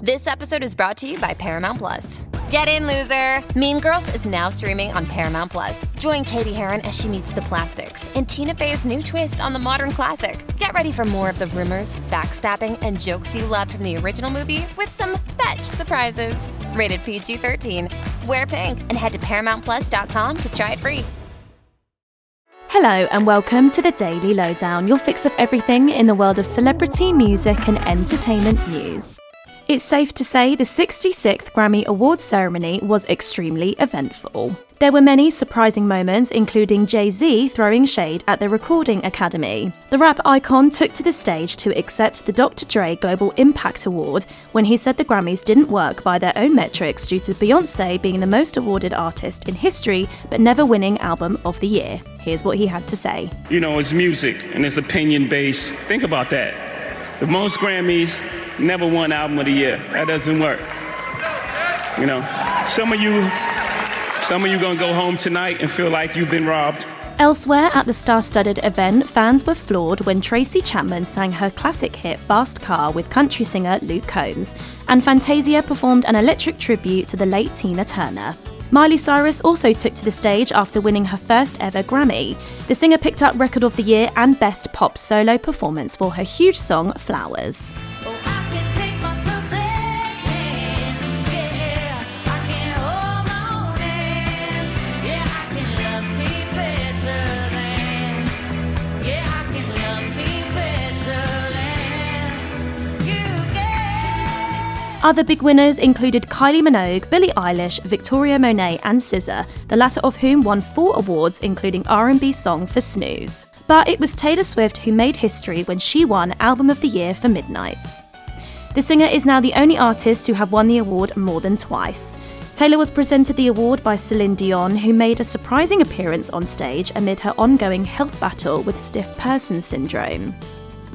This episode is brought to you by Paramount Plus. Get in, loser! Mean Girls is now streaming on Paramount Plus. Join Cady Heron as she meets the plastics in Tina Fey's new twist on the modern classic. Get ready for more of the rumors, backstabbing, and jokes you loved from the original movie with some fetch surprises. Rated PG 13. Wear pink and head to ParamountPlus.com to try it free. Hello, and welcome to the Daily Lowdown, your fix of everything in the world of celebrity, music, and entertainment news. It's safe to say the 66th Grammy Awards ceremony was extremely eventful. There were many surprising moments, including Jay Z throwing shade at the Recording Academy. The rap icon took to the stage to accept the Dr. Dre Global Impact Award when he said the Grammys didn't work by their own metrics due to Beyonce being the most awarded artist in history but never winning Album of the Year. Here's what he had to say You know, it's music and it's opinion based. Think about that. The most Grammys never won album of the year. That doesn't work. You know, some of you, some of you gonna go home tonight and feel like you've been robbed. Elsewhere at the star studded event, fans were floored when Tracy Chapman sang her classic hit Fast Car with country singer Luke Combs, and Fantasia performed an electric tribute to the late Tina Turner. Miley Cyrus also took to the stage after winning her first ever Grammy. The singer picked up Record of the Year and Best Pop Solo Performance for her huge song Flowers. Other big winners included Kylie Minogue, Billie Eilish, Victoria Monet, and SZA, the latter of whom won four awards, including R&B Song for Snooze. But it was Taylor Swift who made history when she won Album of the Year for Midnights. The singer is now the only artist to have won the award more than twice. Taylor was presented the award by Celine Dion, who made a surprising appearance on stage amid her ongoing health battle with stiff person syndrome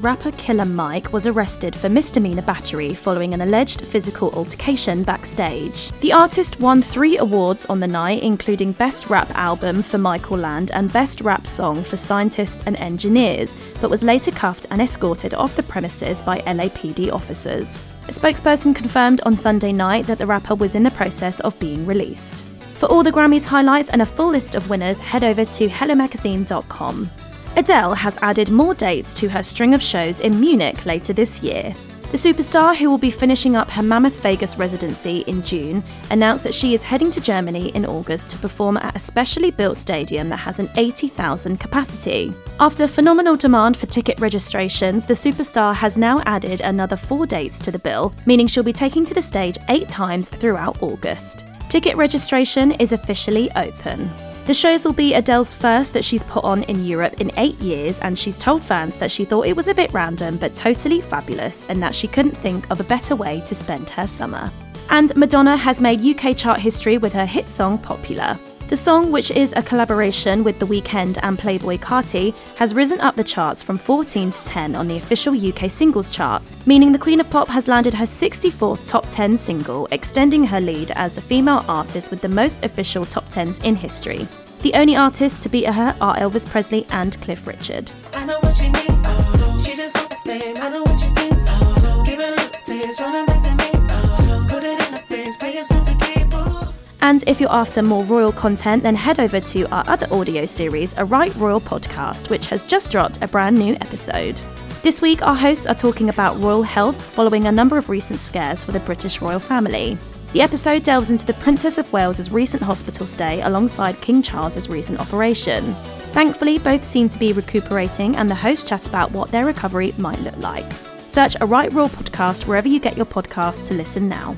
rapper Killer Mike was arrested for misdemeanor battery following an alleged physical altercation backstage. The artist won three awards on the night, including Best Rap Album for Michael Land and Best Rap Song for Scientists and Engineers, but was later cuffed and escorted off the premises by LAPD officers. A spokesperson confirmed on Sunday night that the rapper was in the process of being released. For all the Grammys highlights and a full list of winners, head over to hellomagazine.com. Adele has added more dates to her string of shows in Munich later this year. The superstar, who will be finishing up her Mammoth Vegas residency in June, announced that she is heading to Germany in August to perform at a specially built stadium that has an 80,000 capacity. After phenomenal demand for ticket registrations, the superstar has now added another four dates to the bill, meaning she'll be taking to the stage eight times throughout August. Ticket registration is officially open. The shows will be Adele's first that she's put on in Europe in eight years, and she's told fans that she thought it was a bit random but totally fabulous, and that she couldn't think of a better way to spend her summer. And Madonna has made UK chart history with her hit song Popular. The song, which is a collaboration with The Weeknd and Playboi Carti, has risen up the charts from 14 to 10 on the official UK singles charts, meaning the Queen of Pop has landed her 64th top 10 single, extending her lead as the female artist with the most official top 10s in history. The only artists to beat her are Elvis Presley and Cliff Richard. And if you're after more royal content, then head over to our other audio series, A Right Royal Podcast, which has just dropped a brand new episode. This week, our hosts are talking about royal health following a number of recent scares for the British royal family. The episode delves into the Princess of Wales's recent hospital stay alongside King Charles's recent operation. Thankfully, both seem to be recuperating, and the hosts chat about what their recovery might look like. Search a Right Royal podcast wherever you get your podcasts to listen now.